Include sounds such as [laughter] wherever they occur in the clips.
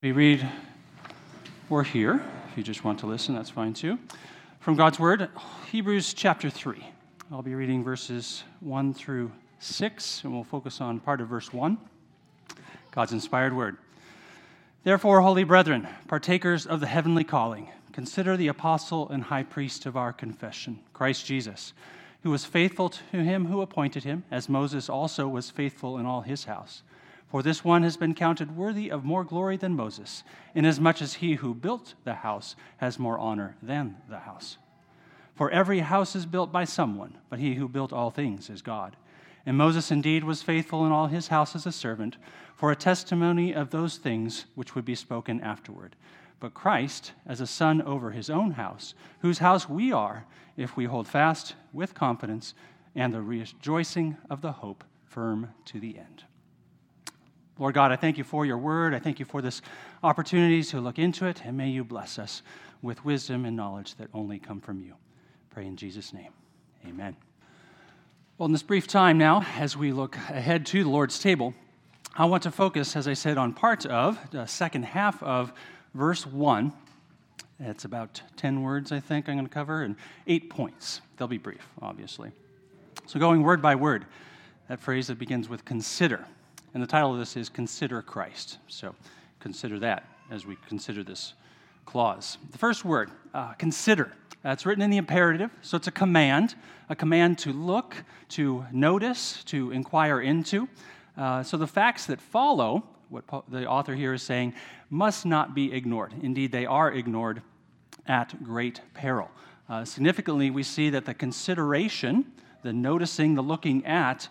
We read or hear. If you just want to listen, that's fine too. From God's Word, Hebrews chapter 3. I'll be reading verses 1 through 6, and we'll focus on part of verse 1. God's inspired Word. Therefore, holy brethren, partakers of the heavenly calling, consider the apostle and high priest of our confession, Christ Jesus, who was faithful to him who appointed him, as Moses also was faithful in all his house. For this one has been counted worthy of more glory than Moses, inasmuch as he who built the house has more honor than the house. For every house is built by someone, but he who built all things is God. And Moses indeed was faithful in all his house as a servant, for a testimony of those things which would be spoken afterward. But Christ as a son over his own house, whose house we are, if we hold fast with confidence and the rejoicing of the hope firm to the end. Lord God, I thank you for your word. I thank you for this opportunity to look into it, and may you bless us with wisdom and knowledge that only come from you. Pray in Jesus' name. Amen. Well, in this brief time now, as we look ahead to the Lord's table, I want to focus, as I said, on part of the second half of verse 1. It's about 10 words, I think, I'm going to cover, and eight points. They'll be brief, obviously. So, going word by word, that phrase that begins with consider. And the title of this is Consider Christ. So consider that as we consider this clause. The first word, uh, consider. That's written in the imperative, so it's a command, a command to look, to notice, to inquire into. Uh, so the facts that follow, what the author here is saying, must not be ignored. Indeed, they are ignored at great peril. Uh, significantly, we see that the consideration, the noticing, the looking at,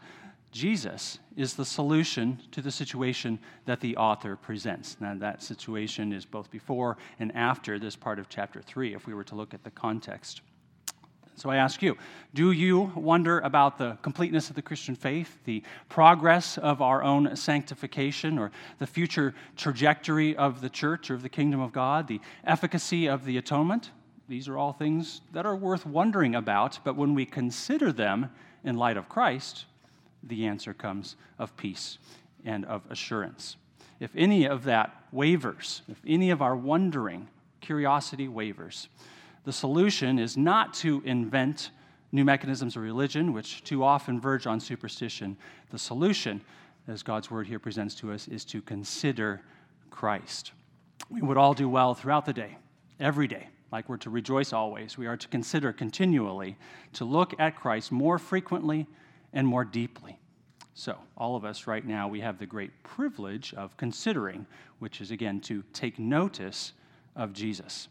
Jesus is the solution to the situation that the author presents. Now, that situation is both before and after this part of chapter 3, if we were to look at the context. So I ask you, do you wonder about the completeness of the Christian faith, the progress of our own sanctification, or the future trajectory of the church or of the kingdom of God, the efficacy of the atonement? These are all things that are worth wondering about, but when we consider them in light of Christ, the answer comes of peace and of assurance. If any of that wavers, if any of our wondering, curiosity wavers, the solution is not to invent new mechanisms of religion, which too often verge on superstition. The solution, as God's word here presents to us, is to consider Christ. We would all do well throughout the day, every day, like we're to rejoice always. We are to consider continually, to look at Christ more frequently and more deeply. So, all of us right now, we have the great privilege of considering, which is again to take notice of Jesus.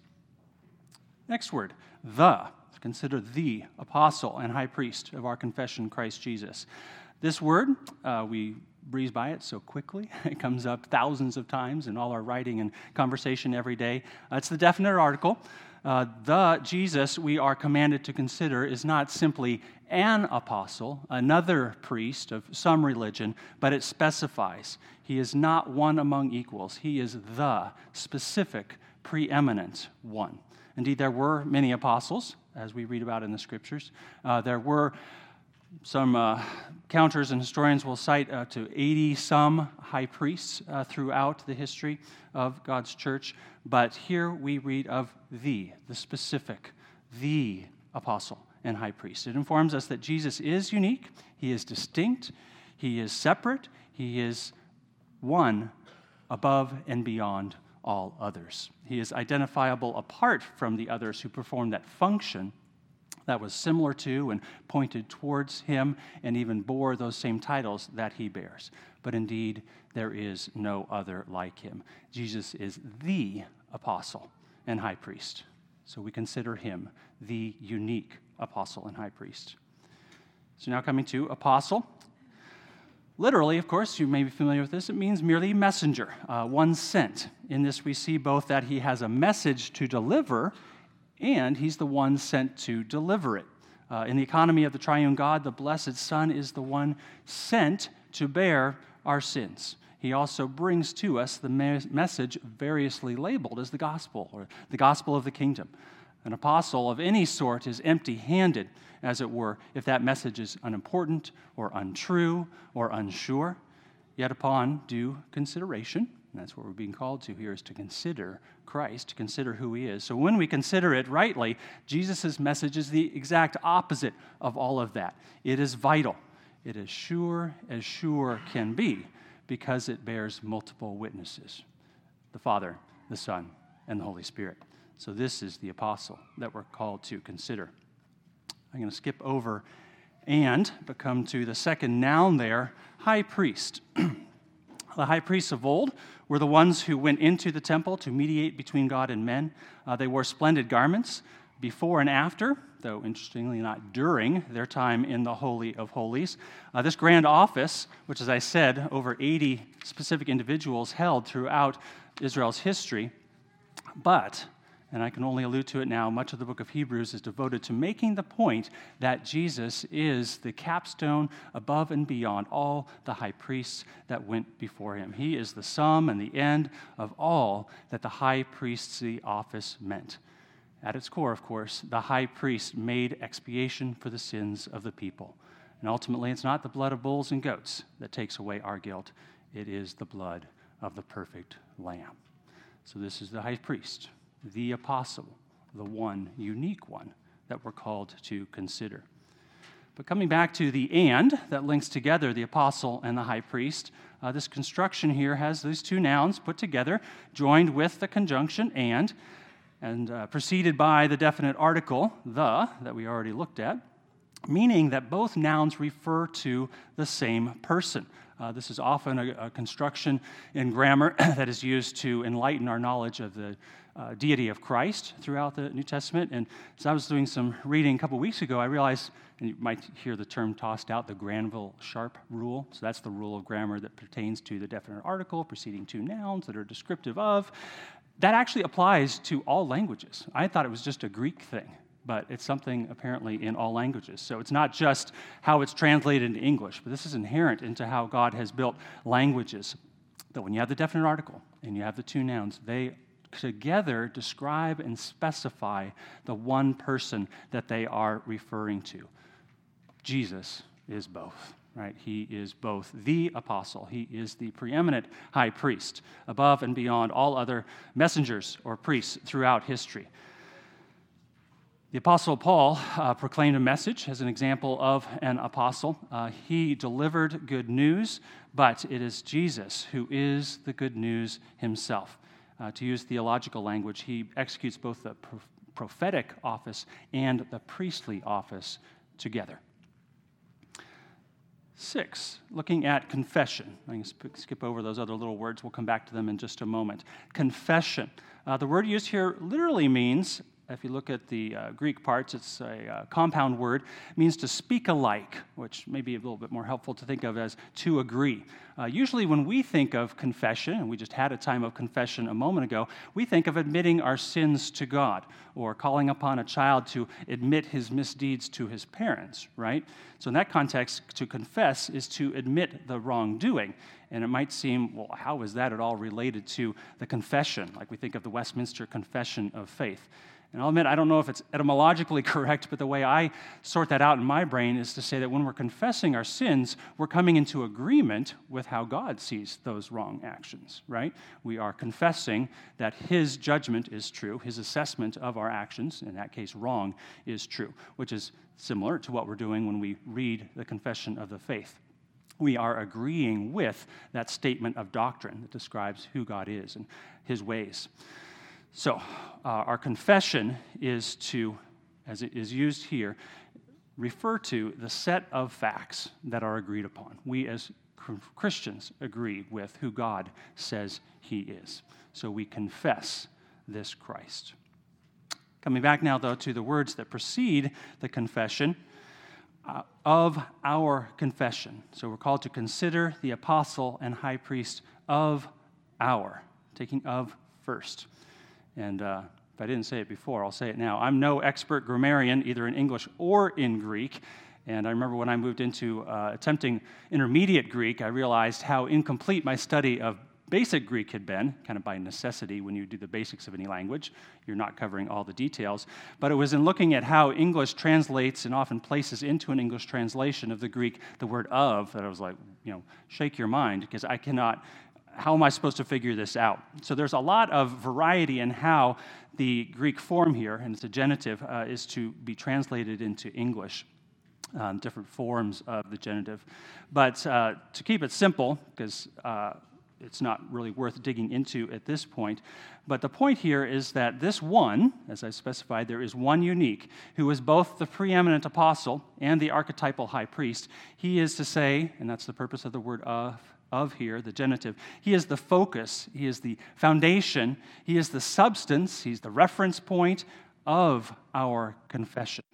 Next word, the. Consider the apostle and high priest of our confession, Christ Jesus. This word, uh, we breeze by it so quickly. [laughs] It comes up thousands of times in all our writing and conversation every day. Uh, it's the definite article. Uh, the Jesus we are commanded to consider is not simply an apostle, another priest of some religion, but it specifies he is not one among equals. He is the specific, preeminent one. Indeed, there were many apostles, as we read about in the scriptures. Uh, there were some uh, counters and historians will cite uh, to 80 some high priests uh, throughout the history of God's church, but here we read of the, the specific, the apostle and high priest. It informs us that Jesus is unique, he is distinct, he is separate, he is one above and beyond all others. He is identifiable apart from the others who perform that function that was similar to and pointed towards him and even bore those same titles that he bears. But indeed, there is no other like him. Jesus is the apostle and high priest. So we consider him the unique apostle and high priest. So now coming to apostle. Literally, of course, you may be familiar with this, it means merely messenger, uh, one sent. In this, we see both that he has a message to deliver and he's the one sent to deliver it. Uh, in the economy of the triune God, the blessed Son is the one sent to bear our sins. He also brings to us the message variously labeled as the gospel or the gospel of the kingdom. An apostle of any sort is empty handed, as it were, if that message is unimportant or untrue or unsure. Yet, upon due consideration, And that's what we're being called to here is to consider Christ, to consider who he is. So when we consider it rightly, Jesus' message is the exact opposite of all of that. It is vital. It is sure as sure can be because it bears multiple witnesses the Father, the Son, and the Holy Spirit. So this is the apostle that we're called to consider. I'm going to skip over and but come to the second noun there, high priest. [clears throat] the high priests of old were the ones who went into the temple to mediate between God and men. Uh, they wore splendid garments before and after, though interestingly not during their time in the Holy of Holies. Uh, this grand office, which, as I said, over 80 specific individuals held throughout Israel's history, but and I can only allude to it now, much of the book of Hebrews is devoted to making the point that Jesus is the capstone above and beyond all the high priests that went before him. He is the sum and the end of all that the high priestly office meant. At its core, of course, the high priest made expiation for the sins of the people. And ultimately, it's not the blood of bulls and goats that takes away our guilt, it is the blood of the perfect Lamb. So, this is the high priest the apostle, the one unique one that we're called to consider. But coming back to the and that links together the apostle and the high priest, uh, this construction here has these two nouns put together, joined with the conjunction and, and uh, preceded by the definite article, the, that we already looked at, meaning that both nouns refer to the same person. Uh, this is often a, a, construction in grammar [clears throat] that is used to enlighten our knowledge of the uh, deity of Christ throughout the New Testament. And as I was doing some reading a couple weeks ago, I realized, and you might hear the term tossed out, the Granville Sharp rule. So that's the rule of grammar that pertains to the definite article preceding two nouns that are descriptive of. That actually applies to all languages. I thought it was just a Greek thing but it's something apparently in all languages. So it's not just how it's translated into English, but this is inherent into how God has built languages. That when you have the definite article and you have the two nouns, they together describe and specify the one person that they are referring to. Jesus is both, right? He is both the apostle, he is the preeminent high priest, above and beyond all other messengers or priests throughout history. The Apostle Paul uh, proclaimed a message as an example of an apostle. Uh, he delivered good news, but it is Jesus who is the good news himself. Uh, to use theological language, he executes both the pro- prophetic office and the priestly office together. Six, looking at confession. I can skip over those other little words. We'll come back to them in just a moment. Confession. Uh, the word used here literally means if you look at the uh, Greek parts, it's a uh, compound word. It means to speak alike, which may be a little bit more helpful to think of as to agree. Uh, usually, when we think of confession, and we just had a time of confession a moment ago, we think of admitting our sins to God or calling upon a child to admit his misdeeds to his parents, right? So, in that context, to confess is to admit the wrongdoing. And it might seem, well, how is that at all related to the confession? Like we think of the Westminster Confession of Faith. And I'll admit, I don't know if it's etymologically [laughs] correct, but the way I sort that out in my brain is to say that when we're confessing our sins, we're coming into agreement with how God sees those wrong actions, right? We are confessing that His judgment is true, His assessment of our actions, in that case, wrong, is true, which is similar to what we're doing when we read the confession of the faith. We are agreeing with that statement of doctrine that describes who God is and His ways. So, uh, our confession is to, as it is used here, refer to the set of facts that are agreed upon. We as Christians agree with who God says He is. So we confess this Christ. Coming back now, though, to the words that precede the confession uh, of our confession. So we're called to consider the apostle and high priest of our, taking of first. And uh, if I didn't say it before, I'll say it now. I'm no expert grammarian, either in English or in Greek. And I remember when I moved into uh, attempting intermediate Greek, I realized how incomplete my study of basic Greek had been, kind of by necessity when you do the basics of any language. You're not covering all the details. But it was in looking at how English translates and often places into an English translation of the Greek the word of that I was like, you know, shake your mind because I cannot how am I supposed to figure this out? So there's a lot of variety in how the Greek form here, and it's a genitive, uh, is to be translated into English. Um, different forms of the genitive. But uh, to keep it simple, because uh, it's not really worth digging into at this point. But the point here is that this one, as I specified, there is one unique, who is both the preeminent apostle and the archetypal high priest. He is to say, and that's the purpose of the word of, of here, the genitive, he is the focus, he is the foundation, he is the substance, he's the reference point of our confession.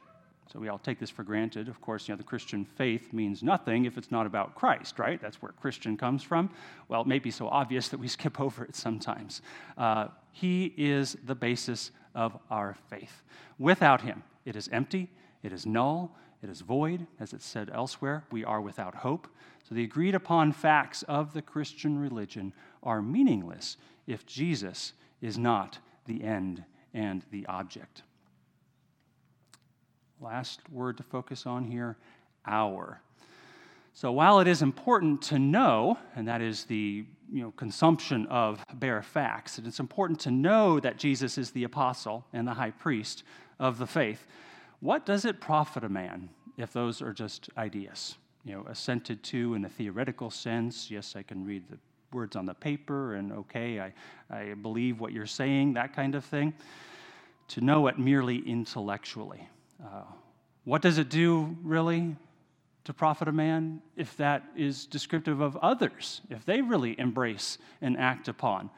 So we all take this for granted. Of course, you know, the Christian faith means nothing if it's not about Christ, right? That's where Christian comes from. Well, it may be so obvious that we [laughs] skip over it sometimes. Uh, he is the basis of our faith. Without him, it is empty, it is null, it is void, as it's said elsewhere. We are without hope. So the agreed upon facts of the Christian religion are meaningless if Jesus is not the end and the object. Last word to focus on here our. So while it is important to know, and that is the you know, consumption of bare facts, and it's important to know that Jesus is the apostle and the high priest of the faith, what does it profit a man if those are just ideas? You know, assented to in a theoretical sense. Yes, I can read the words on the paper, and okay, I, I believe what you're saying, that kind of thing. To know it merely intellectually. Uh, what does it do, really, to profit a man if that is descriptive of others, if they really embrace and act upon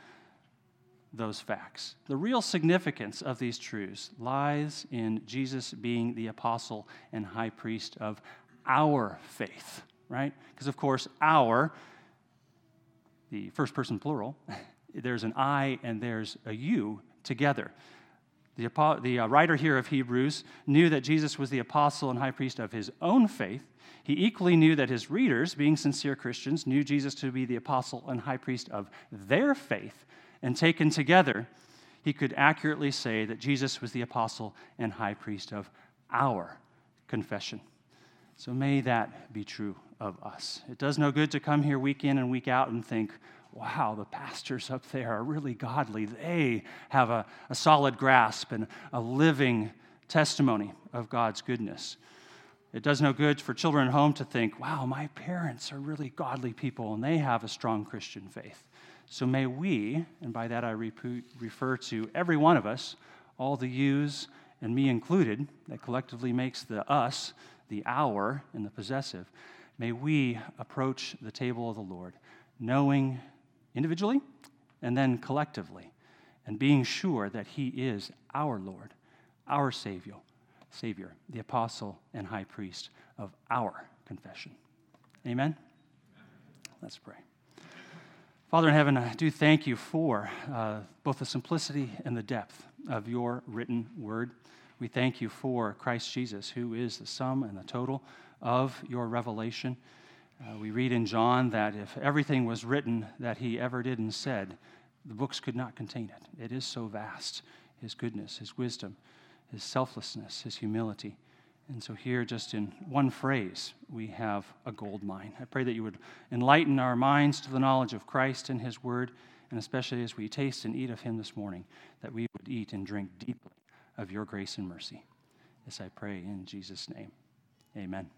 those facts? The real significance of these truths lies in Jesus being the apostle and high priest of our faith, right? Because, of course, our, the first person plural, [laughs] there's an I and there's a you together. The, the uh, writer here of Hebrews knew that Jesus was the apostle and high priest of his own faith. He equally knew that his readers, being sincere Christians, knew Jesus to be the apostle and high priest of their faith. And taken together, he could accurately say that Jesus was the apostle and high priest of our confession. So may that be true of us. It does no good to come here week in and week out and think, wow, the pastors up there are really godly. They have a, a solid grasp and a living testimony of God's goodness. It does no good for children at home to think, wow, my parents are really godly people and they have a strong Christian faith. So may we, and by that I refer to every one of us, all the yous and me included, that collectively makes the us, the our, and the possessive, may we approach the table of the Lord knowing individually and then collectively, and being sure that He is our Lord, our Savior, Savior, the apostle and high priest of our confession. Amen? Let's pray. Father in heaven, I do thank you for uh, both the simplicity and the depth of your written word. We thank you for Christ Jesus, who is the sum and the total of your revelation. Uh, we read in John that if everything was written that he ever did and said, the books could not contain it. It is so vast his goodness, his wisdom, his selflessness, his humility. And so, here, just in one phrase, we have a gold mine. I pray that you would enlighten our minds to the knowledge of Christ and his word, and especially as we taste and eat of him this morning, that we would eat and drink deeply of your grace and mercy. This I pray in Jesus' name. Amen.